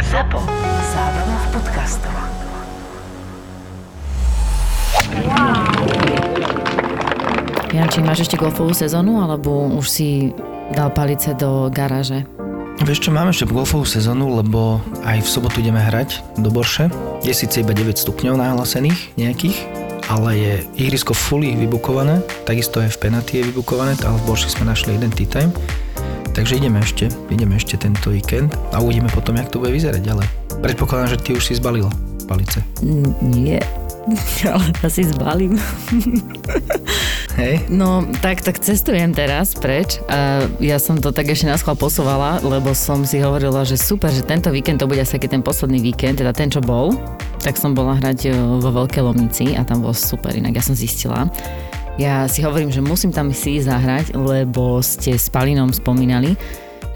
ZAPO. Zábrná v podcastov. Janči, máš ešte golfovú sezónu, alebo už si dal palice do garáže? Vieš čo, máme ešte golfovú sezónu, lebo aj v sobotu ideme hrať do Borše. Je síce iba 9 stupňov nahlasených nejakých, ale je ihrisko fully vybukované, takisto aj v Penaty je vybukované, ale v Borši sme našli jeden tea time. Takže ideme ešte, ideme ešte tento víkend a uvidíme potom, jak to bude vyzerať ďalej. Predpokladám, že ty už si zbalila palice. Nie, ale asi zbalím. Hej? No, tak, tak cestujem teraz preč a ja som to tak ešte na schvál posúvala, lebo som si hovorila, že super, že tento víkend to bude asi taký ten posledný víkend, teda ten, čo bol. Tak som bola hrať e, vo Veľkej Lomnici a tam bolo super, inak ja som zistila. Ja si hovorím, že musím tam si zahrať, lebo ste s Palinom spomínali,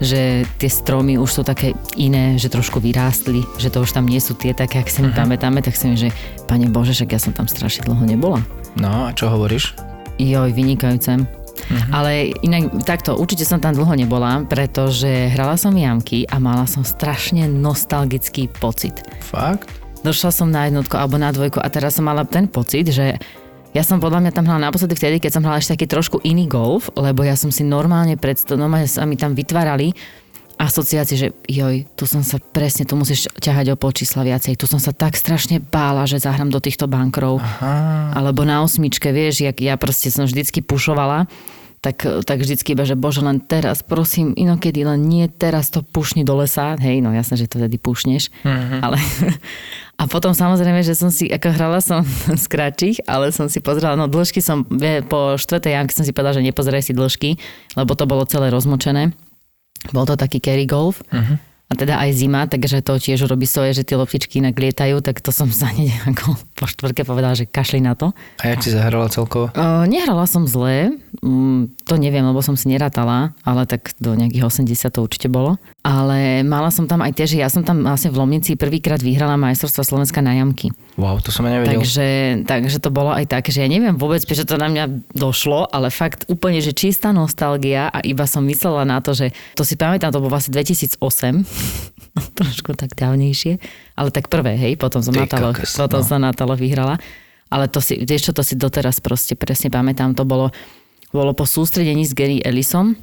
že tie stromy už sú také iné, že trošku vyrástli, že to už tam nie sú tie také, ak si my pamätáme, tak si mi, že pane Bože, však ja som tam strašne dlho nebola. No a čo hovoríš? Joj, vynikajúce. Mhm. Ale inak takto, určite som tam dlho nebola, pretože hrala som jamky a mala som strašne nostalgický pocit. Fakt? Došla som na jednotku alebo na dvojku a teraz som mala ten pocit, že ja som podľa mňa tam hrala naposledy vtedy, keď som hrala ešte taký trošku iný golf, lebo ja som si normálne predstav, normálne sa mi tam vytvárali asociácie, že joj, tu som sa presne, tu musíš ťahať o pol čísla viacej, tu som sa tak strašne bála, že zahrám do týchto bankrov. Aha. Alebo na osmičke, vieš, jak ja proste som vždycky pušovala, tak, tak vždycky iba, že bože, len teraz, prosím, inokedy, len nie teraz to pušni do lesa. Hej, no jasné, že to tedy pušneš. Mhm. Ale, a potom samozrejme, že som si, ako hrala som z kratších, ale som si pozrela, no dĺžky som, po štvrtej jamke som si povedala, že nepozeraj si dĺžky, lebo to bolo celé rozmočené. Bol to taký carry golf. Mhm. A teda aj zima, takže to tiež robí svoje, že tie loptičky inak lietajú, tak to som sa hneď ako po štvrtke povedala, že kašli na to. A jak si zahrala celkovo? Uh, nehrala som zle, mm, to neviem, lebo som si nerátala, ale tak do nejakých 80 to určite bolo. Ale mala som tam aj tie, že ja som tam vlastne v Lomnici prvýkrát vyhrala majstrovstva Slovenska na jamky. Wow, to som ja nevedel. Takže, takže to bolo aj také, že ja neviem vôbec, prečo to na mňa došlo, ale fakt úplne, že čistá nostalgia a iba som myslela na to, že to si pamätám, to bolo vlastne 2008, trošku tak dávnejšie, ale tak prvé, hej, potom som Ty Natalo, kokos, potom no. som Natalo vyhrala. Ale to si, vieš čo, to si doteraz proste presne pamätám, to bolo, bolo po sústredení s Gary Ellisom,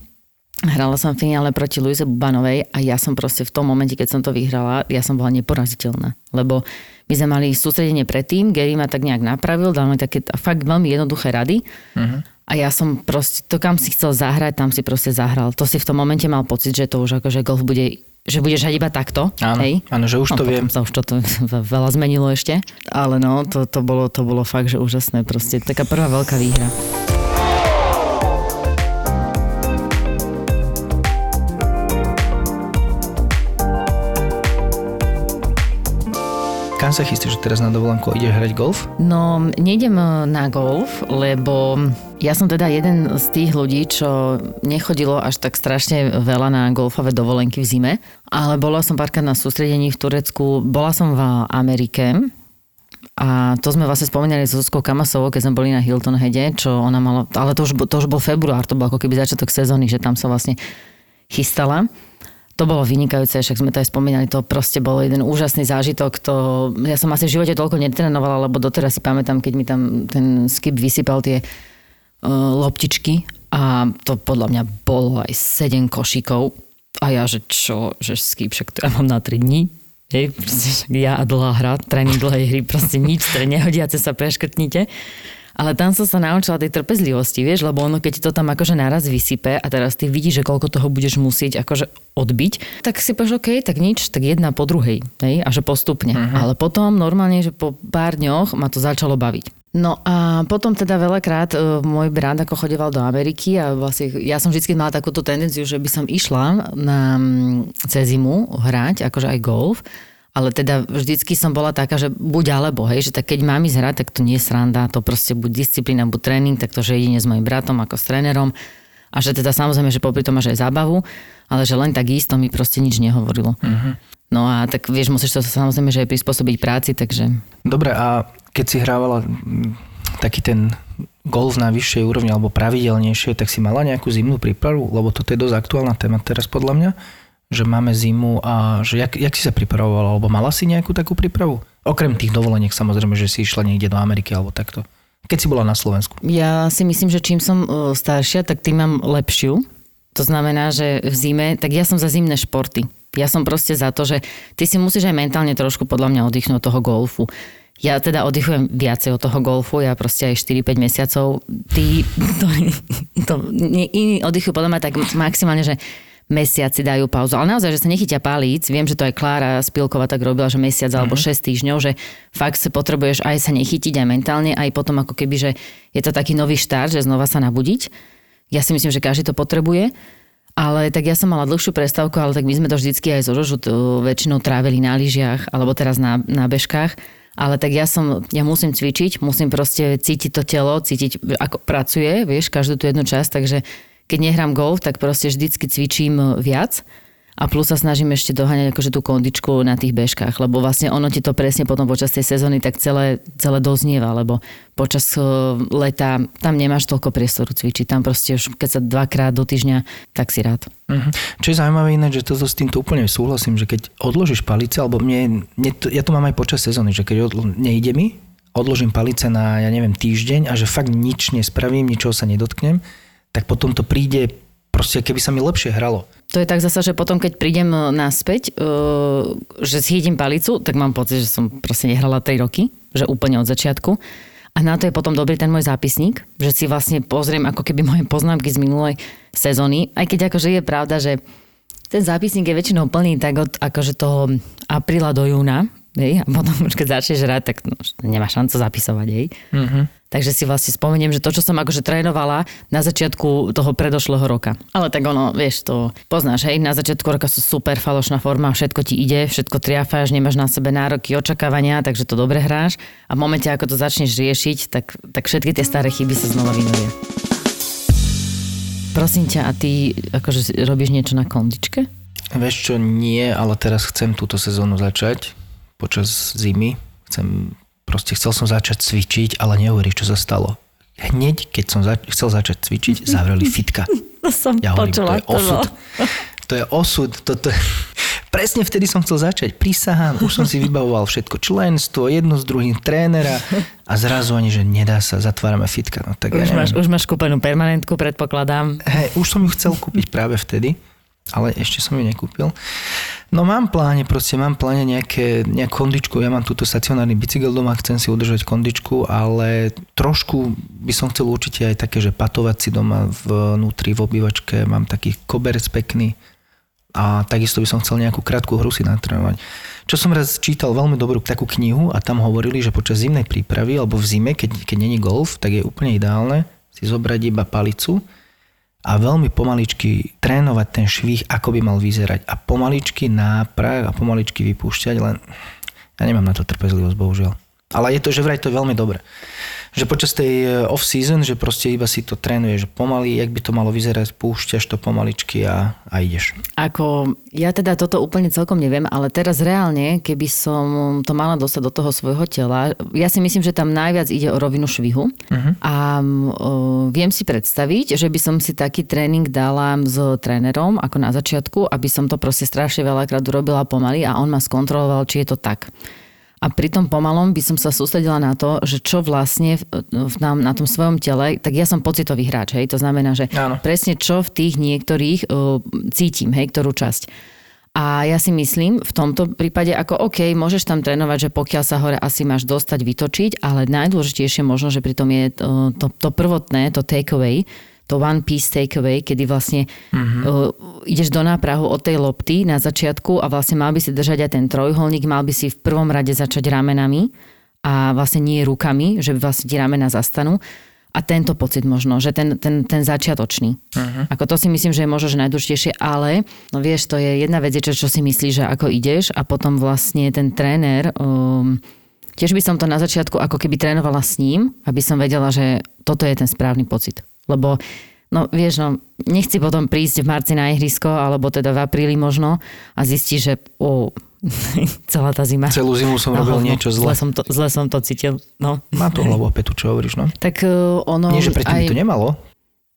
Hrala som v finále proti Luise Bubanovej a ja som proste v tom momente, keď som to vyhrala, ja som bola neporaziteľná. Lebo my sme mali sústredenie predtým, Gary ma tak nejak napravil, dal mi také fakt veľmi jednoduché rady. Mhm. A ja som proste, to kam si chcel zahrať, tam si proste zahral. To si v tom momente mal pocit, že to už akože golf bude, že budeš hrať iba takto. Áno, hej? áno, že už no, to viem. Sa už to, to veľa zmenilo ešte. Ale no, to, to, bolo, to bolo fakt, že úžasné. Proste taká prvá veľká výhra. Kam sa chystáš teraz na dovolenku? Ideš hrať golf? No, nejdem e, na golf, lebo ja som teda jeden z tých ľudí, čo nechodilo až tak strašne veľa na golfové dovolenky v zime, ale bola som párkrát na sústredení v Turecku, bola som v Amerike, a to sme vlastne spomínali so Zuzkou Kamasovou, keď sme boli na Hilton Heade, čo ona mala, ale to už, to už bol február, to bol ako keby začiatok sezóny, že tam sa vlastne chystala. To bolo vynikajúce, však sme to aj spomínali, to proste bol jeden úžasný zážitok. To, ja som asi v živote toľko netrénovala, lebo doteraz si pamätám, keď mi tam ten skip vysypal tie uh, loptičky a to podľa mňa bolo aj 7 košíkov. A ja, že čo, že skip, však to ja mám na 3 dní. Hej, proste ja a dlhá hra, tréning dlhej hry, proste nič, nehodiace sa preškrtnite. Ale tam som sa naučila tej trpezlivosti, vieš, lebo ono, keď to tam akože naraz vysype a teraz ty vidíš, že koľko toho budeš musieť akože odbiť, tak si povieš, OK, tak nič, tak jedna po druhej, hej, a že postupne. Uh-huh. Ale potom normálne, že po pár dňoch ma to začalo baviť. No a potom teda veľakrát uh, môj brat ako chodeval do Ameriky a vlastne ja som vždy mala takúto tendenciu, že by som išla na, mm, cez zimu hrať, akože aj golf, ale teda vždycky som bola taká, že buď alebo, hej, že tak keď mám ísť hrať, tak to nie je sranda, to proste buď disciplína, buď tréning, tak to, že jedine s mojim bratom ako s trénerom a že teda samozrejme, že popri tom máš aj zábavu, ale že len tak isto mi proste nič nehovorilo. Uh-huh. No a tak vieš, musíš to samozrejme, že aj prispôsobiť práci, takže Dobre, a keď si hrávala taký ten golf na vyššej úrovni alebo pravidelnejšie, tak si mala nejakú zimnú prípravu? Lebo toto je dosť aktuálna téma teraz podľa mňa, že máme zimu a že jak, jak si sa pripravovala, alebo mala si nejakú takú prípravu? Okrem tých dovoleniek samozrejme, že si išla niekde do Ameriky alebo takto. Keď si bola na Slovensku. Ja si myslím, že čím som uh, staršia, tak tým mám lepšiu. To znamená, že v zime, tak ja som za zimné športy. Ja som proste za to, že ty si musíš aj mentálne trošku podľa mňa oddychnúť od toho golfu. Ja teda oddychujem viacej od toho golfu, ja proste aj 4-5 mesiacov. Ty, to, to, iní oddychujú podľa mňa tak maximálne, že mesiaci dajú pauzu. Ale naozaj, že sa nechytia palíc, viem, že to aj Klára Spilková tak robila, že mesiac mm-hmm. alebo 6 týždňov, že fakt sa potrebuješ aj sa nechytiť aj mentálne, aj potom ako keby, že je to taký nový štart, že znova sa nabudiť. Ja si myslím, že každý to potrebuje. Ale tak ja som mala dlhšiu prestávku, ale tak my sme to vždycky aj zo Žožu väčšinou trávili na lyžiach alebo teraz na, na bežkách. Ale tak ja som, ja musím cvičiť, musím proste cítiť to telo, cítiť, ako pracuje, vieš, každú tú jednu časť, takže keď nehrám golf, tak proste vždycky cvičím viac a plus sa snažím ešte doháňať akože tú kondičku na tých bežkách, lebo vlastne ono ti to presne potom počas tej sezóny tak celé, celé doznieva, lebo počas e, leta tam nemáš toľko priestoru cvičiť, tam proste už keď sa dvakrát do týždňa, tak si rád. Uh-huh. Čo je zaujímavé iné, že to s týmto úplne súhlasím, že keď odložíš palice, alebo mne, mne to, ja to mám aj počas sezóny, že keď odlo, nejde mi, odložím palice na, ja neviem, týždeň a že fakt nič nespravím, ničoho sa nedotknem, tak potom to príde proste keby sa mi lepšie hralo. To je tak zasa, že potom, keď prídem e, naspäť, uh, že zhýdim palicu, tak mám pocit, že som proste nehrala 3 roky, že úplne od začiatku. A na to je potom dobrý ten môj zápisník, že si vlastne pozriem ako keby moje poznámky z minulej sezóny, aj keď akože je pravda, že ten zápisník je väčšinou plný tak od akože toho apríla do júna, hej, a potom už keď začneš hrať, tak no, nemá šancu zapisovať, hej. Mm-hmm. Takže si vlastne spomeniem, že to, čo som akože trénovala na začiatku toho predošlého roka. Ale tak ono, vieš, to poznáš, hej, na začiatku roka sú super falošná forma, všetko ti ide, všetko triafáš, nemáš na sebe nároky, očakávania, takže to dobre hráš. A v momente, ako to začneš riešiť, tak, tak všetky tie staré chyby sa znova vynovia. Prosím ťa, a ty akože robíš niečo na kondičke? Vieš čo, nie, ale teraz chcem túto sezónu začať počas zimy. Chcem, proste chcel som začať cvičiť, ale neuveríš, čo sa stalo. Hneď, keď som zač- chcel začať cvičiť, zavreli fitka. To som ja hovorím, počula. to je osud. To je osud. Toto je... Presne vtedy som chcel začať. Prisahám, už som si vybavoval všetko. Členstvo, jedno s druhým, trénera a zrazu ani, že nedá sa, zatvárame fitka. No, tak Už ja máš, už máš kúpenú permanentku, predpokladám. Hej, už som ju chcel kúpiť práve vtedy, ale ešte som ju nekúpil. No mám pláne, proste mám pláne nejaké, nejakú kondičku, ja mám túto stacionárny bicykel doma, chcem si udržať kondičku, ale trošku by som chcel určite aj také, že patovať si doma vnútri v obývačke, mám taký koberec pekný a takisto by som chcel nejakú krátku hru si natrénovať. Čo som raz čítal veľmi dobrú takú knihu a tam hovorili, že počas zimnej prípravy alebo v zime, keď, keď není golf, tak je úplne ideálne si zobrať iba palicu a veľmi pomaličky trénovať ten švih, ako by mal vyzerať. A pomaličky náprah a pomaličky vypúšťať, len ja nemám na to trpezlivosť, bohužiaľ. Ale je to, že vraj to je veľmi dobre. Že počas tej eh, off-season, že proste iba si to trénuje, že pomaly, jak by to malo vyzerať, púšťaš to pomaličky a, a ideš. Ako, ja teda toto úplne celkom neviem, ale teraz reálne, keby som to mala dostať do toho svojho tela, ja si myslím, že tam najviac ide o rovinu švihu uh-huh. a o, viem si predstaviť, že by som si taký tréning dala s trénerom, ako na začiatku, aby som to proste strašne veľakrát urobila pomaly a on ma skontroloval, či je to tak. A pri tom pomalom by som sa sústredila na to, že čo vlastne v, na, na tom svojom tele, tak ja som pocitový hráč, hej, to znamená, že Áno. presne čo v tých niektorých uh, cítim, hej, ktorú časť. A ja si myslím v tomto prípade, ako OK, môžeš tam trénovať, že pokiaľ sa hore asi máš dostať, vytočiť, ale najdôležitejšie možno, že pri tom je to, to, to prvotné, to takeaway, to one piece takeaway, kedy vlastne mm-hmm. uh, ideš do náprahu od tej lopty na začiatku a vlastne mal by si držať aj ten trojholník, mal by si v prvom rade začať ramenami a vlastne nie rukami, že vlastne ti ramena zastanú. A tento pocit možno, že ten, ten, ten začiatočný. Uh-huh. Ako to si myslím, že je možno že najdôležitejšie, ale no vieš, to je jedna vec, čo, čo si myslíš, že ako ideš a potom vlastne ten tréner, um, tiež by som to na začiatku ako keby trénovala s ním, aby som vedela, že toto je ten správny pocit. Lebo No vieš, no, nechci potom prísť v marci na ihrisko, alebo teda v apríli možno a zistiť, že oh, celá tá zima. Celú zimu som robil hovno. niečo zle. Zle som, to, zle som to cítil. No. Má to hlavu a petu, čo hovoríš, no? Tak uh, ono... Nie, že predtým aj... to nemalo.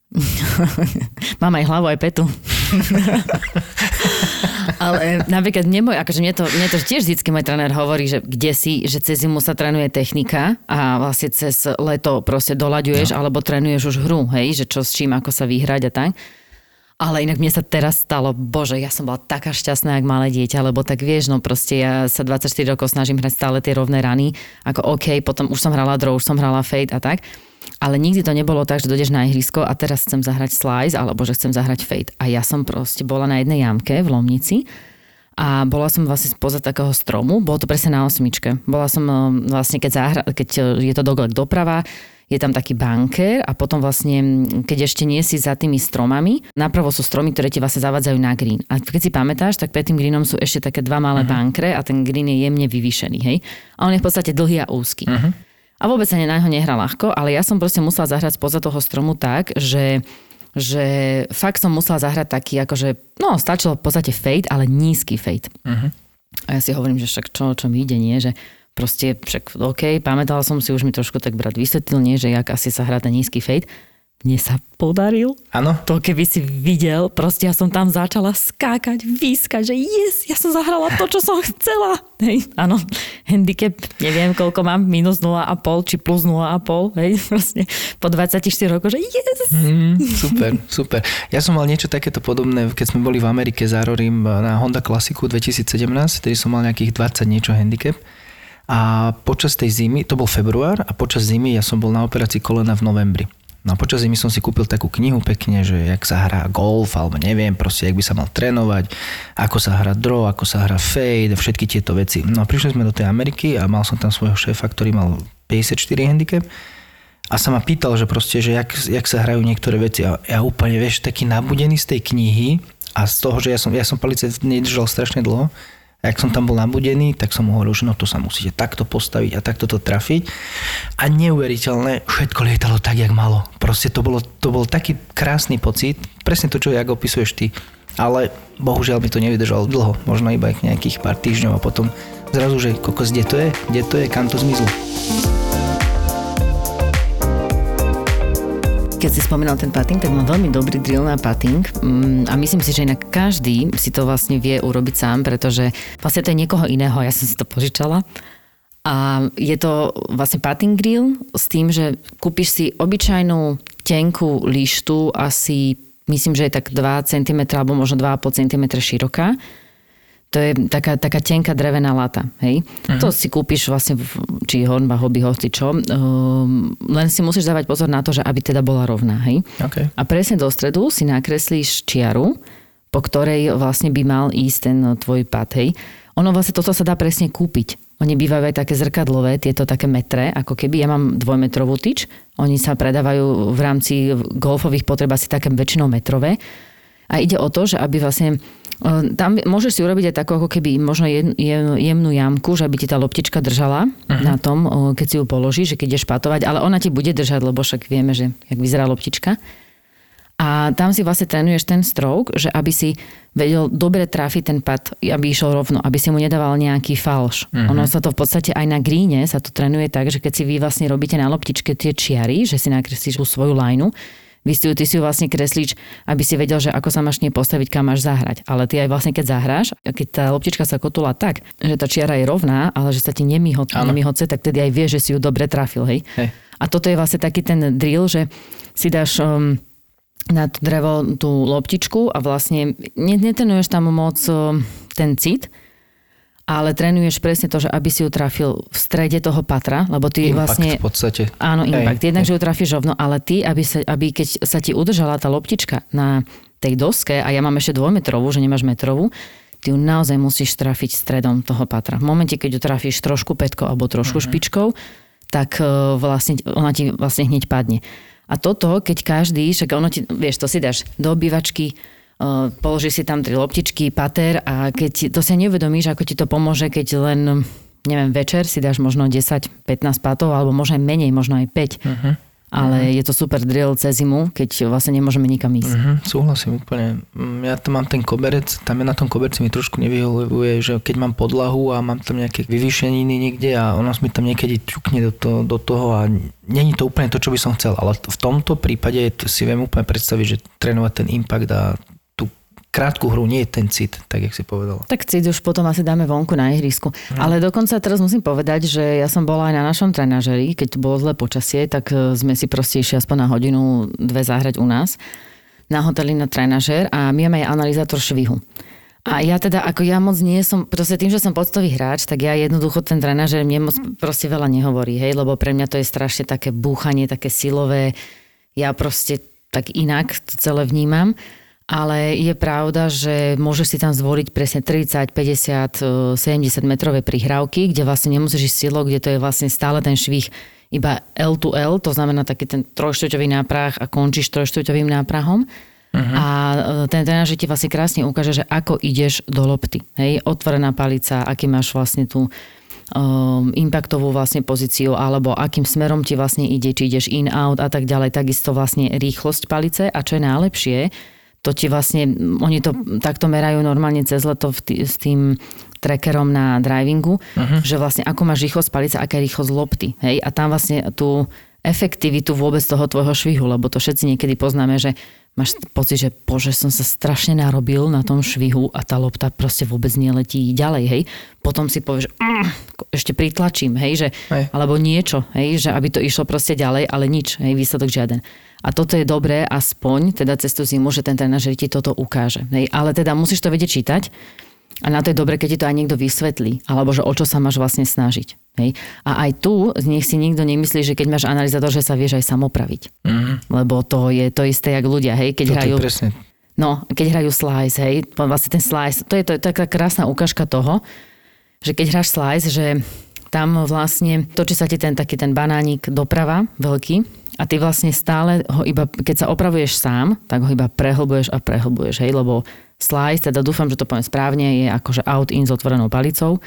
Mám aj hlavu, aj petu. Ale napríklad mne, môj, akože mne to, mne to tiež vždycky môj tréner hovorí, že kde si, že cez zimu sa trénuje technika a vlastne cez leto proste doľaďuješ no. alebo trénuješ už hru, hej, že čo s čím, ako sa vyhrať a tak. Ale inak mne sa teraz stalo, bože, ja som bola taká šťastná, jak malé dieťa, lebo tak vieš, no proste ja sa 24 rokov snažím hrať stále tie rovné rany, ako OK, potom už som hrala draw, už som hrala fade a tak. Ale nikdy to nebolo tak, že dojdeš na ihrisko a teraz chcem zahrať slice alebo že chcem zahrať fade. A ja som proste bola na jednej jamke v Lomnici a bola som vlastne spoza takého stromu, bolo to presne na osmičke. Bola som eh, vlastne, keď, zahra, keď eh, je to doglek doprava, je tam taký banker a potom vlastne, keď ešte nie si za tými stromami, napravo sú stromy, ktoré ti vlastne zavádzajú na green. A keď si pamätáš, tak pred tým greenom sú ešte také dva malé uh-huh. bankre a ten green je jemne vyvýšený, hej? A on je v podstate dlhý a úzky. Uh-huh. A vôbec sa na neho nehrá ľahko, ale ja som proste musela zahrať spoza toho stromu tak, že že fakt som musela zahrať taký, akože, no stačilo v podstate fade, ale nízky fade. Uh-huh. A ja si hovorím, že však čo, čo mi ide, nie, že proste, však OK, pamätala som si, už mi trošku tak brat vysvetlil, nie, že jak asi sa hrá ten nízky fade. Mne sa podaril. Áno. To keby si videl, proste ja som tam začala skákať, výskať, že yes, ja som zahrala to, čo som chcela. Hej, áno, handicap, neviem koľko mám, minus 0,5 či plus 0,5, hej, proste po 24 rokoch, že yes. Mm, super, super. Ja som mal niečo takéto podobné, keď sme boli v Amerike za Rorim na Honda Classicu 2017, ktorý som mal nejakých 20 niečo handicap a počas tej zimy, to bol február a počas zimy ja som bol na operácii kolena v novembri. No a počas zimy som si kúpil takú knihu pekne, že jak sa hrá golf, alebo neviem, proste, jak by sa mal trénovať, ako sa hrá draw, ako sa hrá fade, všetky tieto veci. No a prišli sme do tej Ameriky a mal som tam svojho šéfa, ktorý mal 54 handicap a sa ma pýtal, že proste, že jak, jak sa hrajú niektoré veci. A ja úplne, vieš, taký nabudený z tej knihy a z toho, že ja som, ja som palice nedržal strašne dlho, a jak som tam bol nabudený, tak som mu hovoril, že no to sa musíte takto postaviť a takto to trafiť. A neuveriteľné, všetko lietalo tak, jak malo. Proste to, bolo, to bol taký krásny pocit, presne to, čo jak opisuješ ty. Ale bohužiaľ mi to nevydržalo dlho, možno iba nejakých pár týždňov a potom zrazu, že kokos, kde to je, kde to je, kam to zmizlo. Keď si spomínal ten pating, tak mám veľmi dobrý drill na pating mm, a myslím si, že inak každý si to vlastne vie urobiť sám, pretože vlastne to je niekoho iného, ja som si to požičala. A je to vlastne pating drill s tým, že kúpiš si obyčajnú tenkú lištu, asi myslím, že je tak 2 cm alebo možno 2,5 cm široká to je taká, taká tenká drevená lata, hej. Uh-huh. To si kúpiš vlastne, v, či hornba, hobby, hoci čo. Um, len si musíš dávať pozor na to, že aby teda bola rovná, hej. Okay. A presne do stredu si nakreslíš čiaru, po ktorej vlastne by mal ísť ten tvoj pad, hej. Ono vlastne toto sa dá presne kúpiť. Oni bývajú aj také zrkadlové, tieto také metre, ako keby ja mám dvojmetrovú tyč, oni sa predávajú v rámci golfových potreb asi také väčšinou metrové. A ide o to, že aby vlastne tam môžeš si urobiť aj takú ako keby možno jemnú jamku, že aby ti tá loptička držala uh-huh. na tom, keď si ju položíš, že keď ideš patovať, ale ona ti bude držať, lebo však vieme, že jak vyzerá loptička. A tam si vlastne trénuješ ten stroke, že aby si vedel dobre trafiť ten pad, aby išiel rovno, aby si mu nedával nejaký falš. Uh-huh. Ono sa to v podstate aj na gríne sa to trénuje tak, že keď si vy vlastne robíte na loptičke tie čiary, že si nakreslíš svoju lajnu, vy si ju, ty si ju vlastne kreslíš, aby si vedel, že ako sa máš nie postaviť, kam máš zahrať. Ale ty aj vlastne keď zahráš, keď tá loptička sa kotula tak, že tá čiara je rovná, ale že sa ti nemýho, nemýhoce, tak tedy aj vieš, že si ju dobre trafil. Hej? hej. A toto je vlastne taký ten drill, že si dáš um, na to drevo tú loptičku a vlastne netrenuješ tam moc um, ten cit, ale trénuješ presne to, že aby si ju trafil v strede toho patra, lebo ty impact vlastne... v podstate. Áno, impact. Jednak, že ju trafíš rovno, ale ty, aby, sa, aby keď sa ti udržala tá loptička na tej doske, a ja mám ešte dvojmetrovú, že nemáš metrovú, ty ju naozaj musíš trafiť stredom toho patra. V momente, keď ju trafíš trošku petkou alebo trošku uh-huh. špičkou, tak e, vlastne, ona ti vlastne hneď padne. A toto, keď každý, však ono ti, vieš, to si dáš do obývačky, položíš si tam tri loptičky, pater a keď to si neuvedomíš, ako ti to pomôže, keď len neviem, večer si dáš možno 10-15 patov, alebo možno aj menej, možno aj 5. Uh-huh. Ale uh-huh. je to super drill cez zimu, keď vlastne nemôžeme nikam ísť. Uh-huh. Súhlasím úplne. Mm, ja tam mám ten koberec, tam je na tom koberci mi trošku nevyhovuje, že keď mám podlahu a mám tam nejaké vyvýšeniny niekde a ono mi tam niekedy ťukne do, to, do toho a není to úplne to, čo by som chcel. Ale v tomto prípade si viem úplne predstaviť, že trénovať ten impact a krátku hru, nie ten cit, tak jak si povedala. Tak cít už potom asi dáme vonku na ihrisku. No. Ale dokonca teraz musím povedať, že ja som bola aj na našom trenažeri, keď bolo zlé počasie, tak e, sme si proste išli aspoň na hodinu, dve zahrať u nás na hoteli na trenažer a my máme aj analyzátor švihu. A ja teda, ako ja moc nie som, proste tým, že som poctový hráč, tak ja jednoducho ten trenažer mne moc proste veľa nehovorí, hej, lebo pre mňa to je strašne také búchanie, také silové. Ja proste tak inak to celé vnímam. Ale je pravda, že môžeš si tam zvoliť presne 30, 50, 70 metrové prihrávky, kde vlastne nemusíš ísť silo, kde to je vlastne stále ten švih iba L to L, to znamená taký ten trojštvrťový náprah a končíš trojštvrťovým náprahom. Uh-huh. A e, ten tréner ti vlastne krásne ukáže, že ako ideš do lopty. Hej, otvorená palica, aký máš vlastne tú um, impactovú vlastne pozíciu, alebo akým smerom ti vlastne ide, či ideš in, out a tak ďalej. Takisto vlastne rýchlosť palice a čo je najlepšie, to ti vlastne, oni to takto merajú normálne cez leto tý, s tým trackerom na drivingu, uh-huh. že vlastne ako máš rýchlosť palice, aká je rýchlosť lopty. Hej? A tam vlastne tú efektivitu vôbec toho tvojho švihu, lebo to všetci niekedy poznáme, že máš pocit, že bože, som sa strašne narobil na tom švihu a tá lopta proste vôbec neletí ďalej, hej. Potom si povieš, mm, ešte pritlačím, hej, že, hej. alebo niečo, hej, že aby to išlo proste ďalej, ale nič, hej, výsledok žiaden. A toto je dobré, aspoň, teda cez tú zimu, že ten trénažer ti toto ukáže. Hej. Ale teda musíš to vedieť čítať a na to je dobre, keď ti to aj niekto vysvetlí, alebo že o čo sa máš vlastne snažiť. Hej. A aj tu nech si nikto nemyslí, že keď máš analyzátor, že sa vieš aj samopraviť. Mm-hmm. Lebo to je to isté, jak ľudia, hej, keď Toto hrajú... Presne. No, keď hrajú slice, hej, vlastne ten slice, to je, to je taká krásna ukážka toho, že keď hráš slice, že tam vlastne točí sa ti ten taký ten banánik doprava, veľký, a ty vlastne stále ho iba, keď sa opravuješ sám, tak ho iba prehlbuješ a prehlbuješ, hej, lebo slice, teda dúfam, že to poviem správne, je akože out-in s otvorenou palicou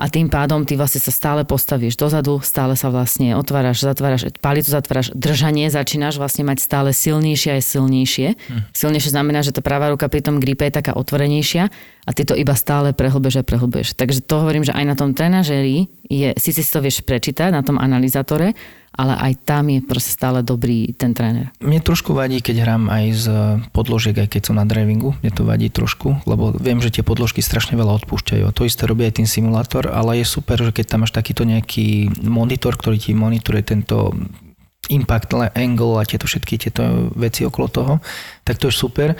a tým pádom ty vlastne sa stále postavíš dozadu, stále sa vlastne otváraš, zatváraš, palicu zatváraš, držanie začínaš vlastne mať stále silnejšie a silnejšie. Hm. Silnejšie znamená, že tá pravá ruka pri tom gripe je taká otvorenejšia a ty to iba stále prehlbeš a prehlbeš. Takže to hovorím, že aj na tom trenažeri je, si si to vieš prečítať, na tom analyzátore, ale aj tam je proste stále dobrý ten tréner. Mne trošku vadí, keď hrám aj z podložiek, aj keď som na drivingu. Mne to vadí trošku, lebo viem, že tie podložky strašne veľa odpúšťajú. To isté robí aj ten simulátor, ale je super, že keď tam máš takýto nejaký monitor, ktorý ti monitoruje tento impact angle a tieto všetky tieto veci okolo toho, tak to je super.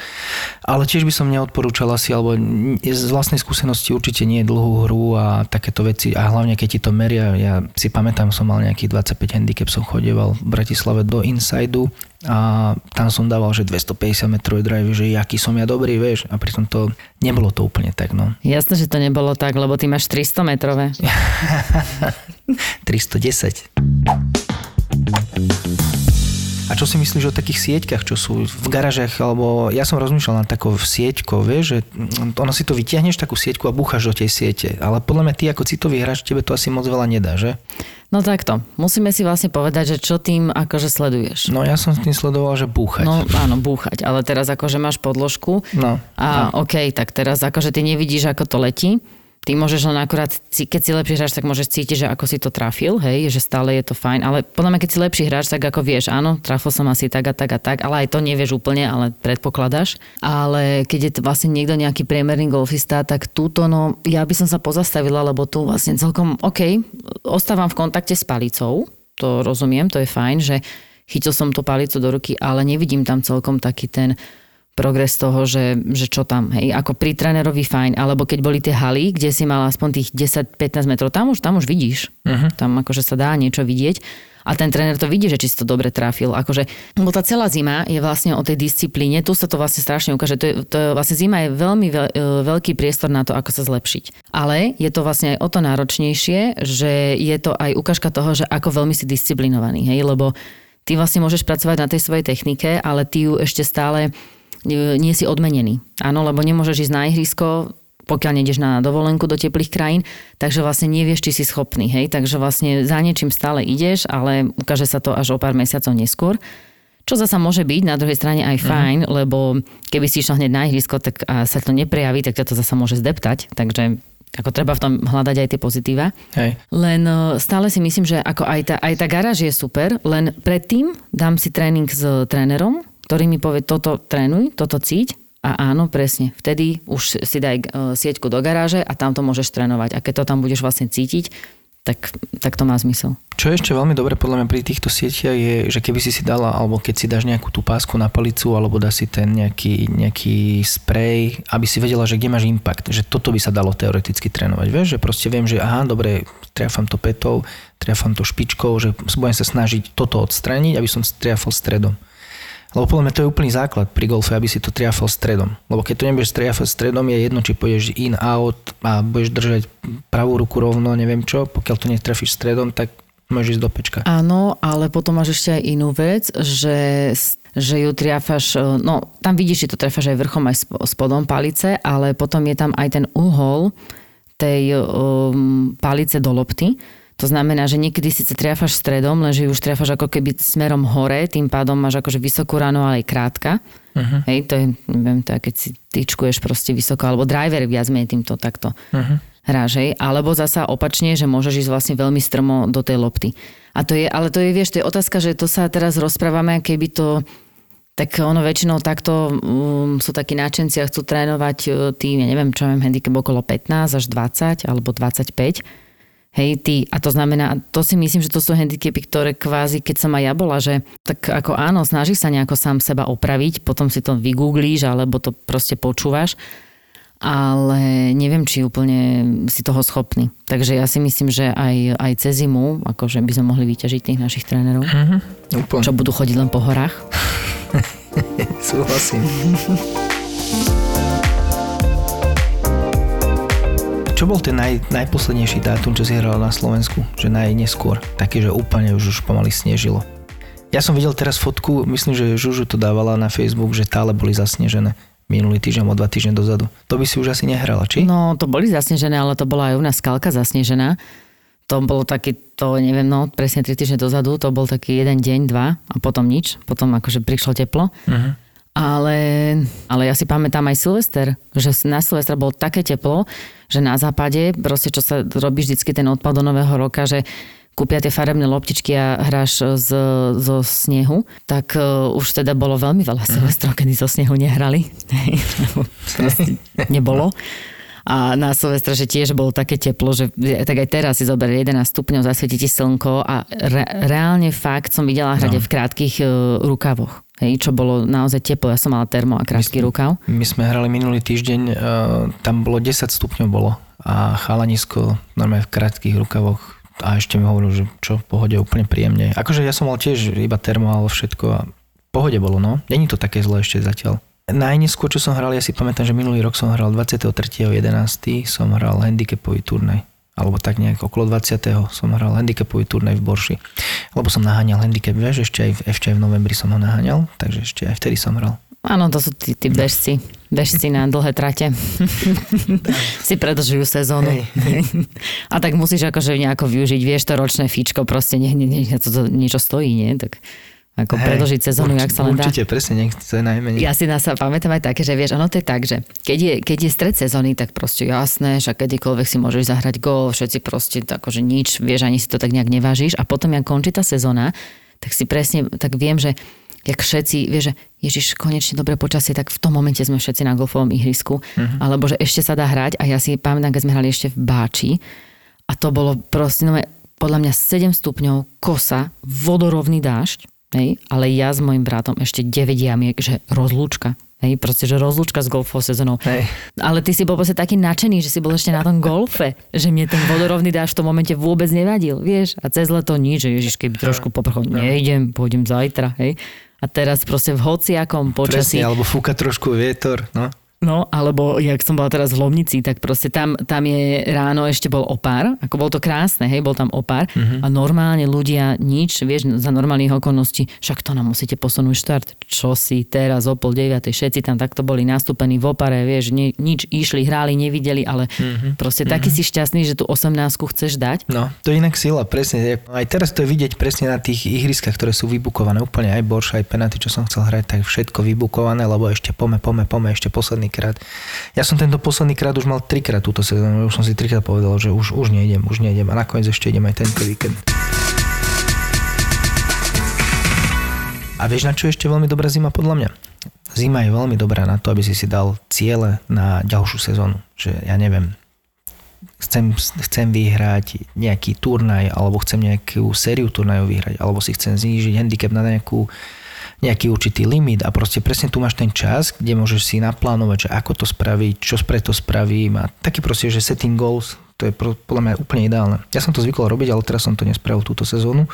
Ale tiež by som neodporúčal asi, alebo z vlastnej skúsenosti určite nie dlhú hru a takéto veci a hlavne keď ti to meria, ja si pamätám, som mal nejakých 25 handicap, som chodieval v Bratislave do Insideu a tam som dával, že 250 metrové drive, že aký som ja dobrý, vieš, a pritom to nebolo to úplne tak, no. Jasné, že to nebolo tak, lebo ty máš 300 metrové. 310. A čo si myslíš o takých sieťkach, čo sú v garážach, alebo ja som rozmýšľal na takou sieťkou, vieš, že ono si to vytiahneš takú sieťku a búchaš do tej siete, ale podľa mňa ty ako citový hráč, tebe to asi moc veľa nedá, že? No takto, musíme si vlastne povedať, že čo tým akože sleduješ. No ja som s tým sledoval, že búchať. No áno, búchať, ale teraz akože máš podložku no, a no. OK, tak teraz akože ty nevidíš, ako to letí, ty môžeš len akurát, keď si lepší hráč, tak môžeš cítiť, že ako si to trafil, hej, že stále je to fajn, ale podľa mňa, keď si lepší hráč, tak ako vieš, áno, trafil som asi tak a tak a tak, ale aj to nevieš úplne, ale predpokladáš. Ale keď je vlastne niekto nejaký priemerný golfista, tak túto, no, ja by som sa pozastavila, lebo tu vlastne celkom, OK, ostávam v kontakte s palicou, to rozumiem, to je fajn, že chytil som tú palicu do ruky, ale nevidím tam celkom taký ten progres toho, že, že čo tam, hej, ako pri trénerovi fajn, alebo keď boli tie haly, kde si mal aspoň tých 10-15 metrov, tam už, tam už vidíš, uh-huh. tam akože sa dá niečo vidieť a ten tréner to vidí, že či si to dobre trafil. Akože, lebo tá celá zima je vlastne o tej disciplíne, tu sa to vlastne strašne ukáže, to je, to je, vlastne zima je veľmi veľ, e, veľký priestor na to, ako sa zlepšiť. Ale je to vlastne aj o to náročnejšie, že je to aj ukážka toho, že ako veľmi si disciplinovaný, hej, lebo ty vlastne môžeš pracovať na tej svojej technike, ale ty ju ešte stále nie si odmenený. Áno, lebo nemôžeš ísť na ihrisko, pokiaľ nejdeš na dovolenku do teplých krajín, takže vlastne nevieš, či si schopný, hej, takže vlastne za niečím stále ideš, ale ukáže sa to až o pár mesiacov neskôr. Čo zasa môže byť na druhej strane aj fajn, mm. lebo keby si išiel hneď na ihrisko, tak a sa to neprejaví, tak to zasa môže zdeptať, takže ako treba v tom hľadať aj tie pozitíva. Hej. Len e, stále si myslím, že ako aj tá, aj tá garáž je super, len predtým dám si tréning s trénerom, ktorý mi povie, toto trénuj, toto cíť A áno, presne, vtedy už si daj e, sieťku do garáže a tam to môžeš trénovať. A keď to tam budeš vlastne cítiť, tak, tak to má zmysel. Čo je ešte veľmi dobre podľa mňa pri týchto sieťach je, že keby si si dala, alebo keď si dáš nejakú tú pásku na palicu, alebo dá si ten nejaký, nejaký sprej, aby si vedela, že kde máš impact, že toto by sa dalo teoreticky trénovať. Vieš, že proste viem, že aha, dobre, triafam to petou, triafam to špičkou, že budem sa snažiť toto odstrániť, aby som triafal stredom. Lebo podľa mňa to je úplný základ pri golfe, aby si to triafal stredom. Lebo keď to nebudeš triafať stredom, je jedno, či pôjdeš in, out a budeš držať pravú ruku rovno, neviem čo. Pokiaľ to netrafíš stredom, tak môžeš ísť do pečka. Áno, ale potom máš ešte aj inú vec, že že ju triafaš, no tam vidíš, že to triafaš aj vrchom, aj spodom palice, ale potom je tam aj ten uhol tej um, palice do lopty, to znamená, že niekedy síce triafaš stredom, lenže už triafaš ako keby smerom hore, tým pádom máš akože vysokú ráno, ale aj krátka. Uh-huh. Hej, to je, neviem, to je, keď si tyčkuješ proste vysoko, alebo driver viac menej týmto takto uh-huh. hráš, hej. Alebo zasa opačne, že môžeš ísť vlastne veľmi strmo do tej lopty. A to je, ale to je, vieš, to je otázka, že to sa teraz rozprávame, keby to tak ono väčšinou takto um, sú takí náčenci a chcú trénovať uh, tým, ja neviem, čo mám handicap okolo 15 až 20 alebo 25 Hej, ty, a to znamená, to si myslím, že to sú handicapy, ktoré kvázi, keď som aj ja bola, že tak ako áno, snaží sa nejako sám seba opraviť, potom si to vygooglíš, alebo to proste počúvaš, ale neviem, či úplne si toho schopný. Takže ja si myslím, že aj, aj cez zimu, akože by sme mohli vyťažiť tých našich trénerov, úplne. čo budú chodiť len po horách. Súhlasím. Čo bol ten naj, najposlednejší dátum, čo si hral na Slovensku? Že najneskôr. Taký, že úplne už, už pomaly snežilo. Ja som videl teraz fotku, myslím, že Žužu to dávala na Facebook, že tále boli zasnežené minulý týždeň o dva týždne dozadu. To by si už asi nehrala, či? No, to boli zasnežené, ale to bola aj u nás skalka zasnežená. To bolo taký, to neviem, no presne 3 týždne dozadu, to bol taký jeden deň, dva a potom nič. Potom akože prišlo teplo. Uh-huh. Ale, ale ja si pamätám aj Silvester, že na Silvestra bolo také teplo, že na západe, proste čo sa robí vždycky ten odpad do nového roka, že kúpia tie farebné loptičky a hráš z, zo snehu, tak uh, už teda bolo veľmi veľa mhm. Silvestrov, kedy zo snehu nehrali. nebolo. A na Silvestra, že tiež bolo také teplo, že tak aj teraz si zober 11 stupňov, zasvieti ti slnko a re, reálne fakt som videla hrať no. v krátkých uh, rukavoch. Hej, čo bolo naozaj teplo, ja som mala termo a krátky my, rukav. My sme hrali minulý týždeň, uh, tam bolo 10 stupňov bolo a chalanisko normálne v krátkých rukavoch a ešte mi hovoril, že čo v pohode úplne príjemne. Akože ja som mal tiež iba termo, ale všetko a pohode bolo, no. Není to také zlé ešte zatiaľ. Najneskôr, čo som hral, ja si pamätám, že minulý rok som hral 23.11. som hral handicapový turnaj alebo tak nejak okolo 20. som hral handicapový turnaj v Borši. Lebo som naháňal handicap, vieš, ešte aj, v, ešte aj v novembri som ho naháňal, takže ešte aj vtedy som hral. Áno, to sú tí, tí bežci. Bežci na dlhé trate. si predlžujú sezónu. A tak musíš akože nejako využiť, vieš, to ročné fíčko, proste nie, nie, nie, to, to niečo stojí, nie? Tak ako Hej, predlžiť sezónu, jak sa len dá. Určite, presne, nech to je najmenej. Ja si nás pamätám aj také, že vieš, ono to je tak, že keď je, keď je stred sezóny, tak proste jasné, že kedykoľvek si môžeš zahrať gol, všetci proste akože nič, vieš, ani si to tak nejak nevážiš a potom, jak končí tá sezóna, tak si presne, tak viem, že jak všetci, vieš, že Ježiš, konečne dobré počasie, tak v tom momente sme všetci na golfovom ihrisku, uh-huh. alebo že ešte sa dá hrať a ja si pamätám, keď sme hrali ešte v Báči a to bolo proste, no, podľa mňa 7 stupňov, kosa, vodorovný dážď Hej, ale ja s mojim bratom ešte 9 jamiek, že rozlúčka. Hej, proste, že rozlúčka s golfovou sezónou. Hej. Ale ty si bol proste taký nadšený, že si bol ešte na tom golfe, že mne ten vodorovný dáš v tom momente vôbec nevadil, vieš. A cez leto nič, že ježiš, keby trošku poprchol, nejdem, pôjdem zajtra, hej. A teraz proste v hociakom počasí. Presne, alebo fúka trošku vietor, no. No, alebo jak som bola teraz v Lomnici, tak proste tam, tam je ráno ešte bol opár, ako bol to krásne, hej, bol tam opár uh-huh. a normálne ľudia nič, vieš, za normálnych okolností, však to nám musíte posunúť štart, čo si teraz o pol deviatej, všetci tam takto boli nastúpení v opare, vieš, ni, nič išli, hráli, nevideli, ale uh-huh. proste uh-huh. taký si šťastný, že tú 18 chceš dať. No, to je inak sila, presne. Aj teraz to je vidieť presne na tých ihriskách, ktoré sú vybukované, úplne aj Borš, aj penalty, čo som chcel hrať, tak všetko vybukované, lebo ešte pome, pome, pome, ešte posledný krát. Ja som tento posledný krát už mal trikrát túto sezónu, už som si trikrát povedal, že už, už nejdem, už nejdem a nakoniec ešte idem aj tento víkend. A vieš, na čo je ešte veľmi dobrá zima podľa mňa? zima je veľmi dobrá na to, aby si si dal ciele na ďalšiu sezónu. Že ja neviem, chcem, chcem vyhrať nejaký turnaj, alebo chcem nejakú sériu turnajov vyhrať, alebo si chcem znížiť handicap na nejakú, nejaký určitý limit a proste presne tu máš ten čas, kde môžeš si naplánovať, že ako to spraviť, čo preto spravím a taký proste, že setting goals, to je podľa mňa úplne ideálne. Ja som to zvykol robiť, ale teraz som to nespravil túto sezónu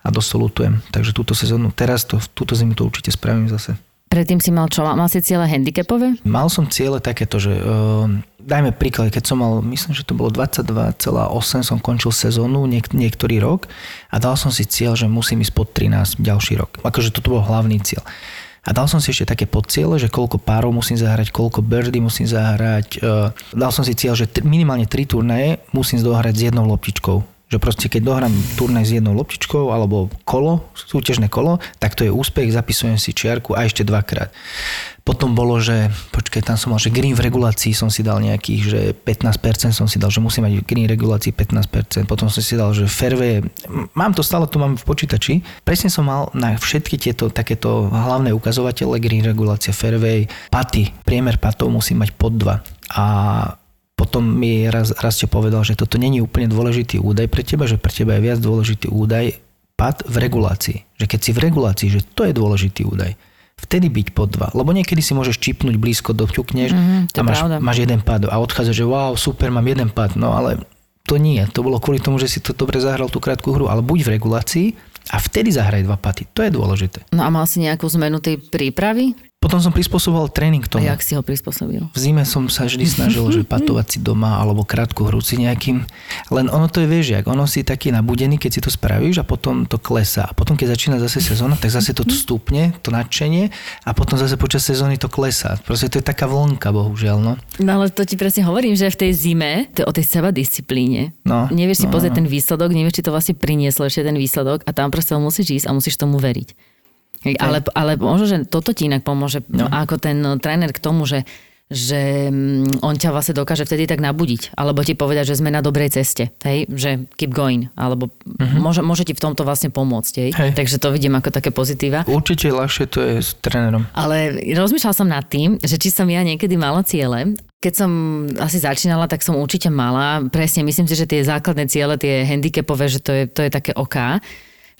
a dosť lutujem. Takže túto sezónu, teraz to, túto zimu to určite spravím zase. Predtým si mal čo? Mal si ciele handicapové? Mal som ciele takéto, že uh, dajme príklad, keď som mal, myslím, že to bolo 22,8, som končil sezónu niek- niektorý rok a dal som si cieľ, že musím ísť pod 13 ďalší rok. Akože toto bol hlavný cieľ. A dal som si ešte také podciele, že koľko párov musím zahrať, koľko birdie musím zahrať. Uh, dal som si cieľ, že minimálne 3 turnaje musím dohrať s jednou loptičkou že proste keď dohrám turnaj s jednou loptičkou alebo kolo, súťažné kolo, tak to je úspech, zapisujem si čiarku a ešte dvakrát. Potom bolo, že počkaj, tam som mal, že green v regulácii som si dal nejakých, že 15% som si dal, že musím mať green regulácii 15%, potom som si dal, že fairway, mám to stále, tu mám v počítači, presne som mal na všetky tieto takéto hlavné ukazovatele, green regulácia, fairway, paty, priemer patov musím mať pod 2 a potom mi raz, raz ste povedal, že toto není úplne dôležitý údaj pre teba, že pre teba je viac dôležitý údaj pad v regulácii. Že keď si v regulácii, že to je dôležitý údaj. Vtedy byť pod dva. Lebo niekedy si môžeš čipnúť blízko, doťukneš mm, a máš, máš jeden pad a odchádza, že wow, super, mám jeden pad. No ale to nie. To bolo kvôli tomu, že si to dobre zahral tú krátku hru. Ale buď v regulácii a vtedy zahraj dva paty. To je dôležité. No a mal si nejakú zmenu tej prípravy? Potom som prispôsoboval tréning tomu. A jak si ho prispôsobil? V zime som sa vždy snažil, že patovať si doma alebo krátku hru si nejakým. Len ono to je, vieš, jak ono si taký nabudený, keď si to spravíš a potom to klesá. A potom, keď začína zase sezóna, tak zase to stúpne, to nadšenie a potom zase počas sezóny to klesá. Proste to je taká vlnka, bohužiaľ. No, no ale to ti presne hovorím, že v tej zime, to je o tej seba disciplíne. No, nevieš si no, pozrieť no. ten výsledok, nevieš, či to vlastne prinieslo ešte ten výsledok a tam proste musíš ísť a musíš tomu veriť. Ale, ale možno, že toto ti inak pomôže no. ako ten no, tréner k tomu, že že mm, on ťa vlastne dokáže vtedy tak nabudiť, alebo ti povedať, že sme na dobrej ceste, hej, že keep going, alebo uh-huh. môže, môže ti v tomto vlastne pomôcť, hej? hej. Takže to vidím ako také pozitíva. Určite ľahšie to je s trénerom. Ale rozmýšľal som nad tým, že či som ja niekedy mala ciele, keď som asi začínala, tak som určite mala. Presne, myslím si, že tie základné ciele, tie handicapové, že to je, to je také oká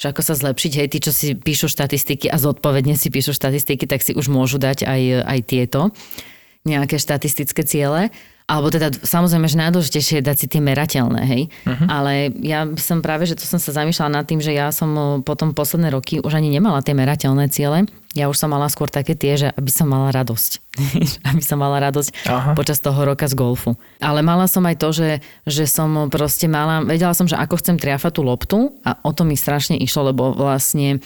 že ako sa zlepšiť. Hej, tí, čo si píšu štatistiky a zodpovedne si píšu štatistiky, tak si už môžu dať aj, aj tieto nejaké štatistické ciele. Alebo teda samozrejme, že najdôležitejšie je dať si tie merateľné, hej. Uh-huh. Ale ja som práve, že to som sa zamýšľala nad tým, že ja som potom posledné roky už ani nemala tie merateľné ciele. Ja už som mala skôr také tie, že aby som mala radosť. aby som mala radosť Aha. počas toho roka z golfu. Ale mala som aj to, že, že som proste mala, vedela som, že ako chcem triafať tú loptu a o to mi strašne išlo, lebo vlastne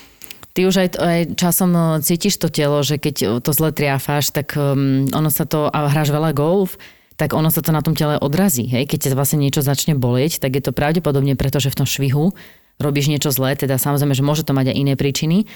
ty už aj, aj časom cítiš to telo, že keď to zle triafáš, tak um, ono sa to, a hráš veľa golf, tak ono sa to na tom tele odrazí. Hej? Keď ťa vlastne niečo začne bolieť, tak je to pravdepodobne preto, že v tom švihu robíš niečo zlé, teda samozrejme, že môže to mať aj iné príčiny,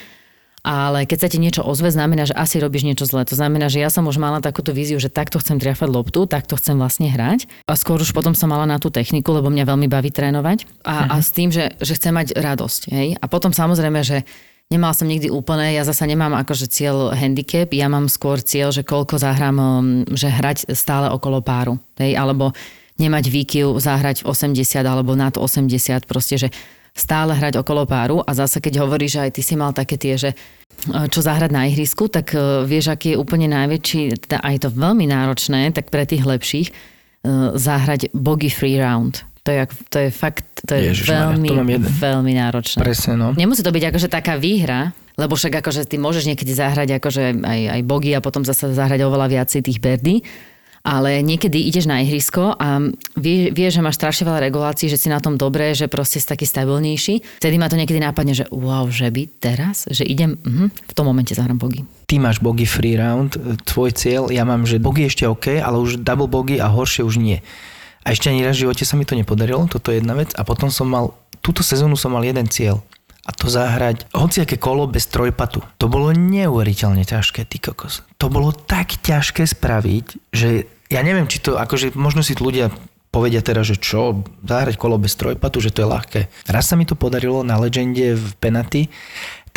ale keď sa ti niečo ozve, znamená, že asi robíš niečo zlé. To znamená, že ja som už mala takúto víziu, že takto chcem triafať loptu, takto chcem vlastne hrať. A skôr už potom som mala na tú techniku, lebo mňa veľmi baví trénovať. A, uh-huh. a s tým, že, že chcem mať radosť. Hej? A potom samozrejme, že Nemala som nikdy úplné, ja zasa nemám akože cieľ handicap, ja mám skôr cieľ, že koľko zahrám, um, že hrať stále okolo páru, hej, alebo nemať výkyv, zahrať 80 alebo nad 80, proste, že stále hrať okolo páru a zase keď hovoríš, že aj ty si mal také tie, že uh, čo zahrať na ihrisku, tak uh, vieš, aký je úplne najväčší, teda aj to veľmi náročné, tak pre tých lepších uh, zahrať bogey free round. To je, to je fakt, to je Ježiš, veľmi, to veľmi náročné. Presne, no. Nemusí to byť akože taká výhra, lebo však akože ty môžeš niekedy zahrať akože aj, aj bogy a potom zase zahrať oveľa viacej tých berdy, ale niekedy ideš na ihrisko a vie, vie, že máš strašne veľa regulácií, že si na tom dobré, že proste si taký stabilnejší. Vtedy ma to niekedy nápadne, že wow, že by teraz, že idem, uh-huh, v tom momente zahrám bogy. Ty máš bogy free round, tvoj cieľ, ja mám, že bogy ešte OK, ale už double bogy a horšie už nie. A ešte ani raz v živote sa mi to nepodarilo, toto je jedna vec. A potom som mal, túto sezónu som mal jeden cieľ. A to zahrať hociaké kolo bez trojpatu. To bolo neuveriteľne ťažké, ty kokos. To bolo tak ťažké spraviť, že ja neviem, či to, akože možno si ľudia povedia teraz, že čo, zahrať kolo bez trojpatu, že to je ľahké. Raz sa mi to podarilo na Legende v Penaty,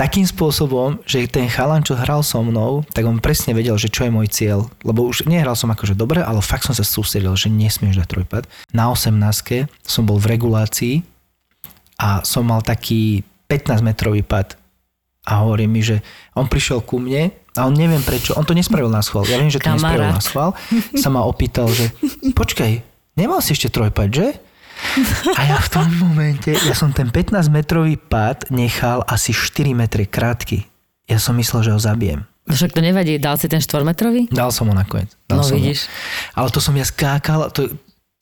takým spôsobom, že ten chalan, čo hral so mnou, tak on presne vedel, že čo je môj cieľ. Lebo už nehral som akože dobre, ale fakt som sa sústredil, že nesmieš dať trojpad. Na 18 som bol v regulácii a som mal taký 15 metrový pad a hovorí mi, že on prišiel ku mne a on neviem prečo, on to nespravil na schvál. Ja viem, že to Kamarát. nespravil na schvál. Sa ma opýtal, že počkaj, nemal si ešte trojpad, že? A ja v tom momente, ja som ten 15 metrový pad nechal asi 4 metre krátky. Ja som myslel, že ho zabijem. No Však to nevadí, dal si ten štvormetrový? Dal som ho nakoniec. Dal No vidíš. Ho. Ale to som ja skákal, to,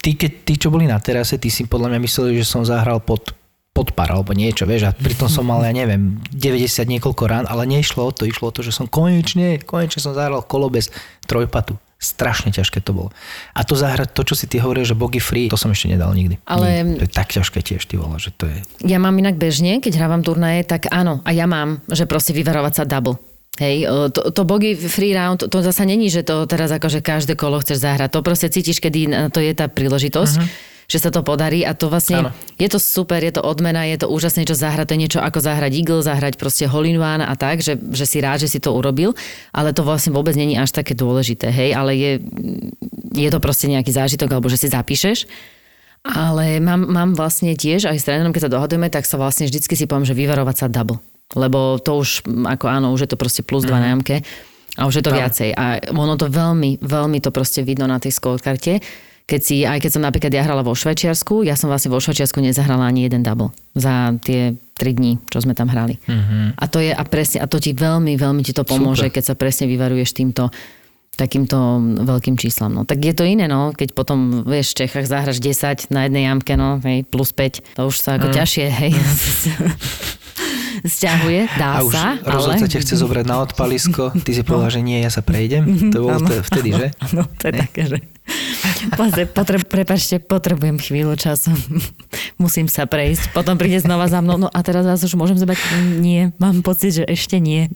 tí, keď, tí, čo boli na terase, tí si podľa mňa mysleli, že som zahral pod, pod par alebo niečo, vieš, a pritom som mal, ja neviem, 90 niekoľko rán, ale nešlo o to, išlo o to, že som konečne, konečne som zahral kolo bez trojpatu. Strašne ťažké to bolo. A to zahrať, to, čo si ty hovoril, že bogy free, to som ešte nedal nikdy. Ale- Nie, to je tak ťažké tiež, ty vole, že to je... Ja mám inak bežne, keď hrávam turnaje, tak áno, a ja mám, že proste vyvarovať sa double. Hej, e, to, to bogy free round, to zasa není, že to teraz akože každé kolo chceš zahrať. To proste cítiš, kedy to je tá príležitosť, uh-huh. Že sa to podarí a to vlastne, Áno. je to super, je to odmena, je to úžasné, čo zahrať, to je niečo ako zahrať eagle, zahrať proste hole in one a tak, že, že si rád, že si to urobil, ale to vlastne vôbec není až také dôležité, hej, ale je, je to proste nejaký zážitok, alebo že si zapíšeš. Ale mám, mám vlastne tiež, aj s trénerom, keď sa dohadujeme, tak sa vlastne vždycky si poviem, že vyvarovať sa double. Lebo to už, mm, ako áno, už je to proste plus dva na jamke a už je to Áno. viacej. A ono to veľmi, veľmi to proste vidno na tej scorekarte. Keď si, aj keď som napríklad ja hrala vo Švečiarsku, ja som vlastne vo Švečiarsku nezahrala ani jeden double za tie tri dní, čo sme tam hrali. Mhm. A to je a presne, a to ti veľmi, veľmi ti to pomôže, Super. keď sa presne vyvaruješ týmto takýmto veľkým číslam. No. Tak je to iné, no, keď potom, vieš, v Čechách zahraš 10 na jednej jamke, no, hej, plus 5, to už sa ako ťažšie, hej, sťahuje, dá A už sa, ale... ťa chce zobrať na odpalisko, ty si povedal, že nie, ja sa prejdem. To bolo to vtedy, že? No, to je také, že... Potre, potre, prepačte, potrebujem chvíľu času. Musím sa prejsť. Potom príde znova za mnou. No a teraz vás už môžem zobrať? Nie, mám pocit, že ešte nie.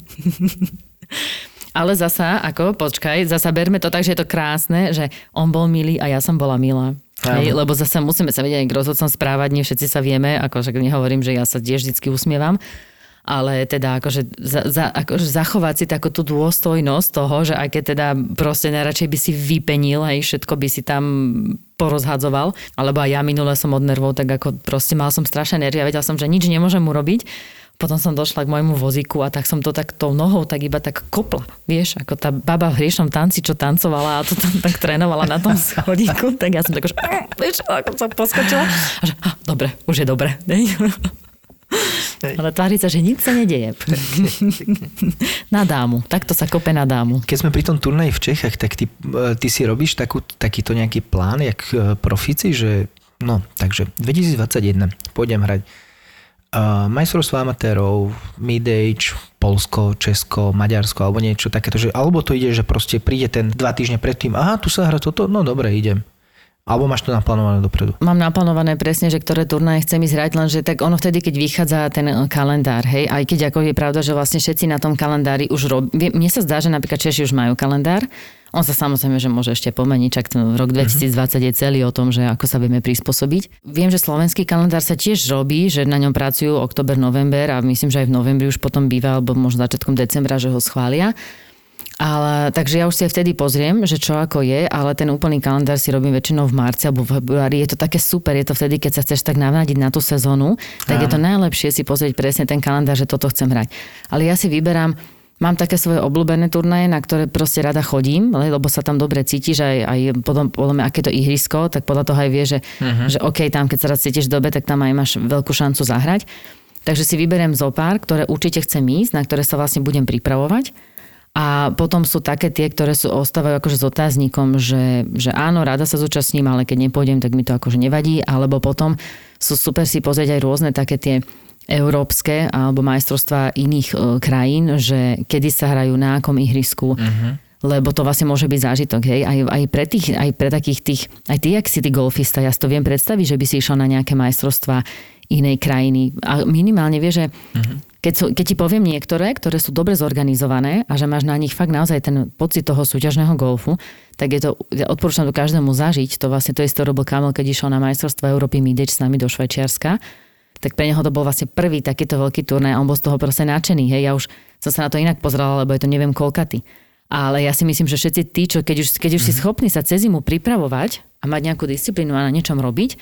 Ale zasa, ako, počkaj, zasa berme to tak, že je to krásne, že on bol milý a ja som bola milá. Hej, lebo zase musíme sa vedieť aj k rozhodcom správať, nie všetci sa vieme, ako však nehovorím, že ja sa tiež vždy usmievam, ale teda akože, za, za, akože zachovať si takú tú dôstojnosť toho, že aj keď teda proste najradšej by si vypenil, hej, všetko by si tam porozhadzoval, alebo aj ja minule som od nervov, tak ako proste mal som strašné nervy a vedel som, že nič nemôžem urobiť. Potom som došla k môjmu vozíku a tak som to tak tou nohou tak iba tak kopla. Vieš, ako tá baba v hriešnom tanci, čo tancovala a to tam tak trénovala na tom schodíku, tak ja som tak už, vieš, ako som poskočila. A že, dobre, už je dobre. Ale tvári sa, že nič sa nedeje. na dámu. Takto sa kope na dámu. Keď sme pri tom turnaji v Čechách, tak ty, e, ty si robíš takú, takýto nejaký plán, jak e, profici, že no, takže 2021 pôjdem hrať uh, majstrovstvo amatérov, mid-age, Polsko, Česko, Maďarsko alebo niečo takéto, že alebo to ide, že proste príde ten dva týždne predtým, aha, tu sa hra toto, no dobre, idem. Alebo máš to naplánované dopredu. Mám naplánované presne, že ktoré turnaje chcem ísť hrať, lenže tak ono vtedy, keď vychádza ten eh, kalendár, hej, aj keď ako je pravda, že vlastne všetci na tom kalendári už robí. Mne sa zdá, že napríklad Češi už majú kalendár, on sa samozrejme, že môže ešte pomeniť, čak ten rok 2020 je celý o tom, že ako sa vieme prispôsobiť. Viem, že slovenský kalendár sa tiež robí, že na ňom pracujú oktober, november a myslím, že aj v novembri už potom býva, alebo možno začiatkom decembra, že ho schvália. Ale, takže ja už si aj vtedy pozriem, že čo ako je, ale ten úplný kalendár si robím väčšinou v marci alebo v februári. Je to také super, je to vtedy, keď sa chceš tak navnadiť na tú sezónu, tak je to najlepšie si pozrieť presne ten kalendár, že toto chcem hrať. Ale ja si vyberám, mám také svoje obľúbené turnaje, na ktoré proste rada chodím, le- lebo sa tam dobre cítiš, aj, aj potom, podľa mňa, aké to ihrisko, tak podľa toho aj vie, že, uh-huh. že OK, tam keď sa raz cítiš dobre, tak tam aj máš veľkú šancu zahrať. Takže si vyberiem zo pár, ktoré určite chcem ísť, na ktoré sa vlastne budem pripravovať. A potom sú také tie, ktoré sú, ostávajú akože s otáznikom, že, že áno, rada sa zúčastním, ale keď nepôjdem, tak mi to akože nevadí. Alebo potom sú super si pozrieť aj rôzne také tie európske alebo majstrovstvá iných e, krajín, že kedy sa hrajú na akom ihrisku, uh-huh. lebo to vlastne môže byť zážitok, hej, aj, aj, pre tých, aj pre takých tých, aj ty, ak si ty golfista, ja si to viem predstaviť, že by si išiel na nejaké majstrovstvá inej krajiny. A minimálne vie, že uh-huh. Keď, sú, keď ti poviem niektoré, ktoré sú dobre zorganizované a že máš na nich fakt naozaj ten pocit toho súťažného golfu, tak je to, ja odporúčam to každému zažiť. To vlastne to isté robil Kamil, keď išiel na majstrovstvo Európy Midage s nami do Švajčiarska tak pre neho to bol vlastne prvý takýto veľký turnaj on bol z toho proste nadšený. Hej, ja už som sa na to inak pozerala, lebo je to neviem koľkaty. Ale ja si myslím, že všetci tí, čo keď už, keď už si schopní sa cez zimu pripravovať a mať nejakú disciplínu a na niečom robiť,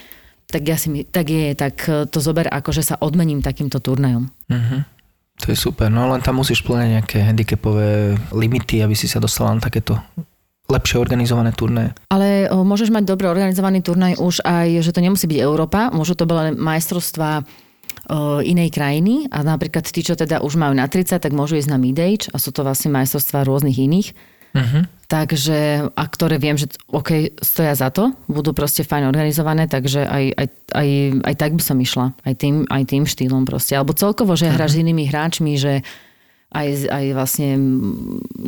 tak ja si tak je, tak e, to zober ako, že sa odmením takýmto turnajom. To je super, no len tam musíš splňať nejaké handicapové limity, aby si sa dostala na takéto lepšie organizované turné. Ale o, môžeš mať dobre organizovaný turnaj už aj, že to nemusí byť Európa, môžu to byť len majstrovstvá o, inej krajiny a napríklad tí, čo teda už majú na 30, tak môžu ísť na mid-age a sú to vlastne majstrovstvá rôznych iných. Uh-huh. Takže, a ktoré viem, že OK, stoja za to, budú proste fajn organizované, takže aj, aj, aj, aj tak by som išla. Aj tým, aj tým štýlom proste. Alebo celkovo, že hráš s inými hráčmi, že aj, aj vlastne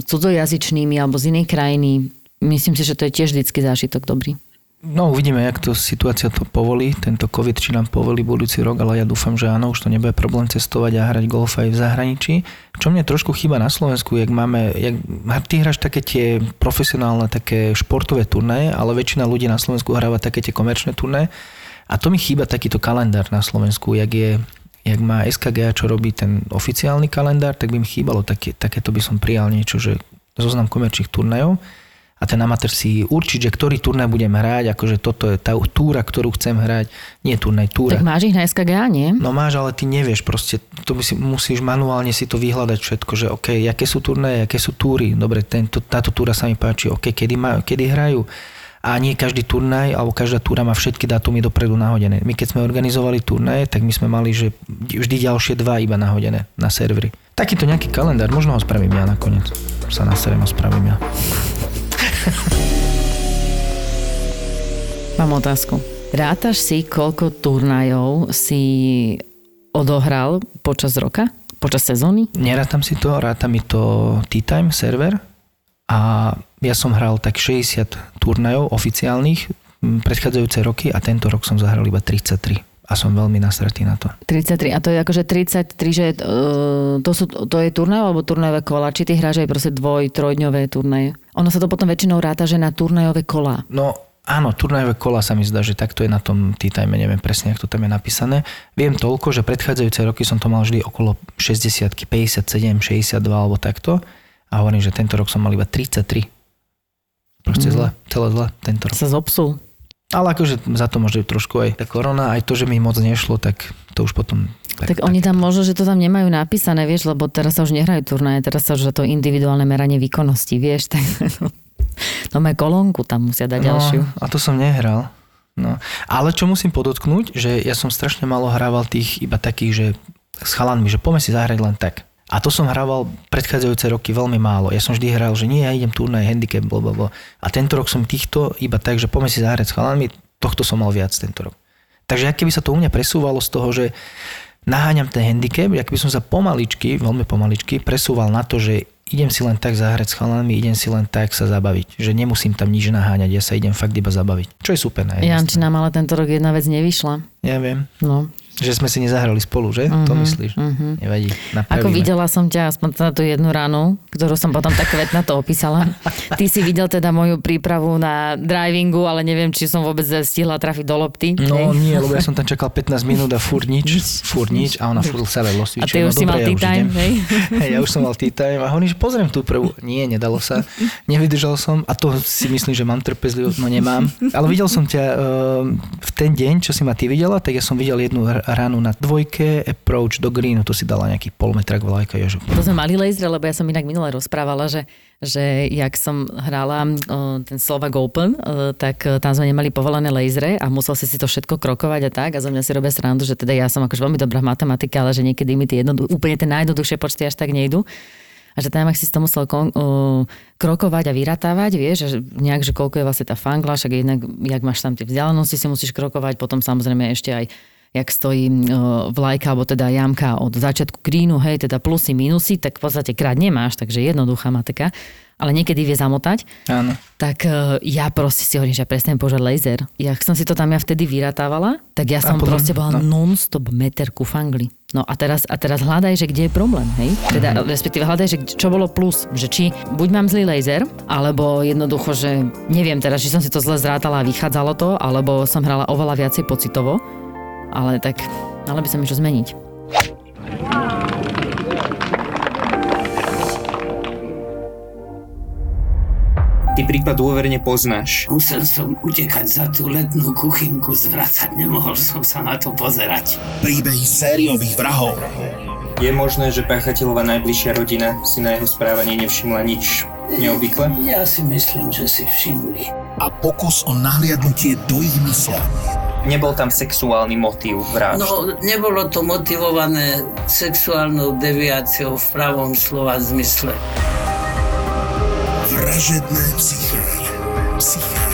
cudzojazyčnými alebo z inej krajiny. Myslím si, že to je tiež vždycky zážitok dobrý. No uvidíme, jak to situácia to povolí, tento COVID, či nám povolí budúci rok, ale ja dúfam, že áno, už to nebude problém cestovať a hrať golf aj v zahraničí. Čo mne trošku chýba na Slovensku, jak máme, jak, ty hráš také tie profesionálne, také športové turnaje, ale väčšina ľudí na Slovensku hráva také tie komerčné turnaje. A to mi chýba takýto kalendár na Slovensku, jak je jak má SKG, čo robí ten oficiálny kalendár, tak by mi chýbalo také, takéto by som prijal niečo, že zoznam komerčných turnajov a ten amatér si určiť, že ktorý turnaj budem hrať, akože toto je tá túra, ktorú chcem hrať, nie turnaj, túra. Tak máš ich na SKGA, nie? No máš, ale ty nevieš proste, to by si, musíš manuálne si to vyhľadať všetko, že OK, aké sú turnaje, aké sú túry, dobre, tento, táto túra sa mi páči, OK, kedy, ma, kedy hrajú. A nie každý turnaj, alebo každá túra má všetky dátumy dopredu nahodené. My keď sme organizovali turnaje, tak my sme mali, že vždy ďalšie dva iba nahodené na servery. Takýto nejaký kalendár, možno ho spravím ja nakoniec. Sa naserem a spravím ja. Mám otázku. Rátaš si, koľko turnajov si odohral počas roka? Počas sezóny? Nerátam si to, ráta mi to Tea Time server a ja som hral tak 60 turnajov oficiálnych predchádzajúce roky a tento rok som zahral iba 33 a som veľmi nasratý na to. 33. A to je akože 33, že uh, to, sú, to je turnaj alebo turnajové kola? Či ty hráš aj proste dvoj, trojdňové turnaje? Ono sa to potom väčšinou ráta, že na turnajové kola. No áno, turnajové kola sa mi zdá, že takto je na tom Tea Time, neviem presne, ako to tam je napísané. Viem toľko, že predchádzajúce roky som to mal vždy okolo 60, 57, 62 alebo takto a hovorím, že tento rok som mal iba 33. Proste Mhm. zle, celé zle tento rok. Sa zopsul. Ale akože za to môže trošku aj tá korona, aj to, že mi moc nešlo, tak to už potom... Tak, tak oni tam možno, že to tam nemajú napísané, vieš, lebo teraz sa už nehrajú turnaje, teraz sa už to individuálne meranie výkonnosti, vieš, tak no má kolónku tam musia dať ďalšiu. No, a to som nehral. No. Ale čo musím podotknúť, že ja som strašne málo hrával tých iba takých, že s chalanmi, že poďme si zahrať len tak. A to som hrával predchádzajúce roky veľmi málo. Ja som vždy hral, že nie, ja idem turnaj, handicap, blablabla. A tento rok som týchto iba tak, že poďme si zahrať s chalanmi, tohto som mal viac tento rok. Takže aké by sa to u mňa presúvalo z toho, že naháňam ten handicap, ak by som sa pomaličky, veľmi pomaličky, presúval na to, že idem si len tak zahrať s chalanmi, idem si len tak sa zabaviť. Že nemusím tam nič naháňať, ja sa idem fakt iba zabaviť. Čo je super. Janči nám ale tento rok jedna vec nevyšla. Ja viem, No. Že sme si nezahrali spolu, že? To myslíš? Nevadí, napravíme. Ako videla som ťa aspoň na tú jednu ránu, ktorú som potom tak kvetna to opísala. Ty si videl teda moju prípravu na drivingu, ale neviem, či som vôbec stihla trafiť do lopty. No nie, lebo ja som tam čakal 15 minút a furt nič, furt nič a ona furt sa vedlo A ty už si mal tea time, hej? Hej, ja už som mal tea time a hovorím, že pozriem tú prvú. Nie, nedalo sa. Nevydržal som a to si myslím, že mám trpezlivosť, no nemám. Ale videl som ťa uh, v ten deň, čo si ma ty videla, tak ja som videl jednu ránu na dvojke, approach do greenu, to si dala nejaký polmetrak vlajka, ja, že To sme mali laser, lebo ja som inak minule rozprávala, že, že jak som hrála ten Slovak Open, tak o, tam sme nemali povolené lasery a musel si to všetko krokovať a tak. A zo mňa si robia srandu, že teda ja som akože veľmi dobrá v matematike, ale že niekedy mi tie jednodu, úplne tie najjednoduchšie počty až tak nejdu. A že tam, si to musel kon, o, krokovať a vyratávať, vieš, že nejak, že koľko je vlastne tá fangla, však jednak, jak máš tam tie vzdialenosti, si musíš krokovať, potom samozrejme ešte aj jak stojí o, vlajka, alebo teda jamka od začiatku grínu, hej, teda plusy, minusy, tak v podstate krát nemáš, takže jednoduchá matika, ale niekedy vie zamotať. áno. Tak e, ja proste si hovorím, že ja presne používať laser. Ja som si to tam ja vtedy vyratávala, tak ja som potom- proste bola no. non-stop meter ku fangli. No a teraz, a teraz hľadaj, že kde je problém, hej? Teda, Mhm. respektíve hľadaj, že čo bolo plus, že či buď mám zlý laser, alebo jednoducho, že neviem teraz, či som si to zle zrátala a vychádzalo to, alebo som hrala oveľa viacej pocitovo, ale tak Mala by som niečo zmeniť. Ty prípad dôverne poznáš. Musel som utekať za tú letnú kuchynku, zvracať, nemohol som sa na to pozerať. príbehy sériových vrahov. Je možné, že páchateľová najbližšia rodina si na jeho správanie nevšimla nič neobvykle? Ja si myslím, že si všimli. a pokus o nahliadnutie do ich mysle. Nebol tam sexuálny motív vražd. No, nebolo to motivované sexuálnou deviáciou v pravom slova zmysle. Vražedné psyché. Psyché.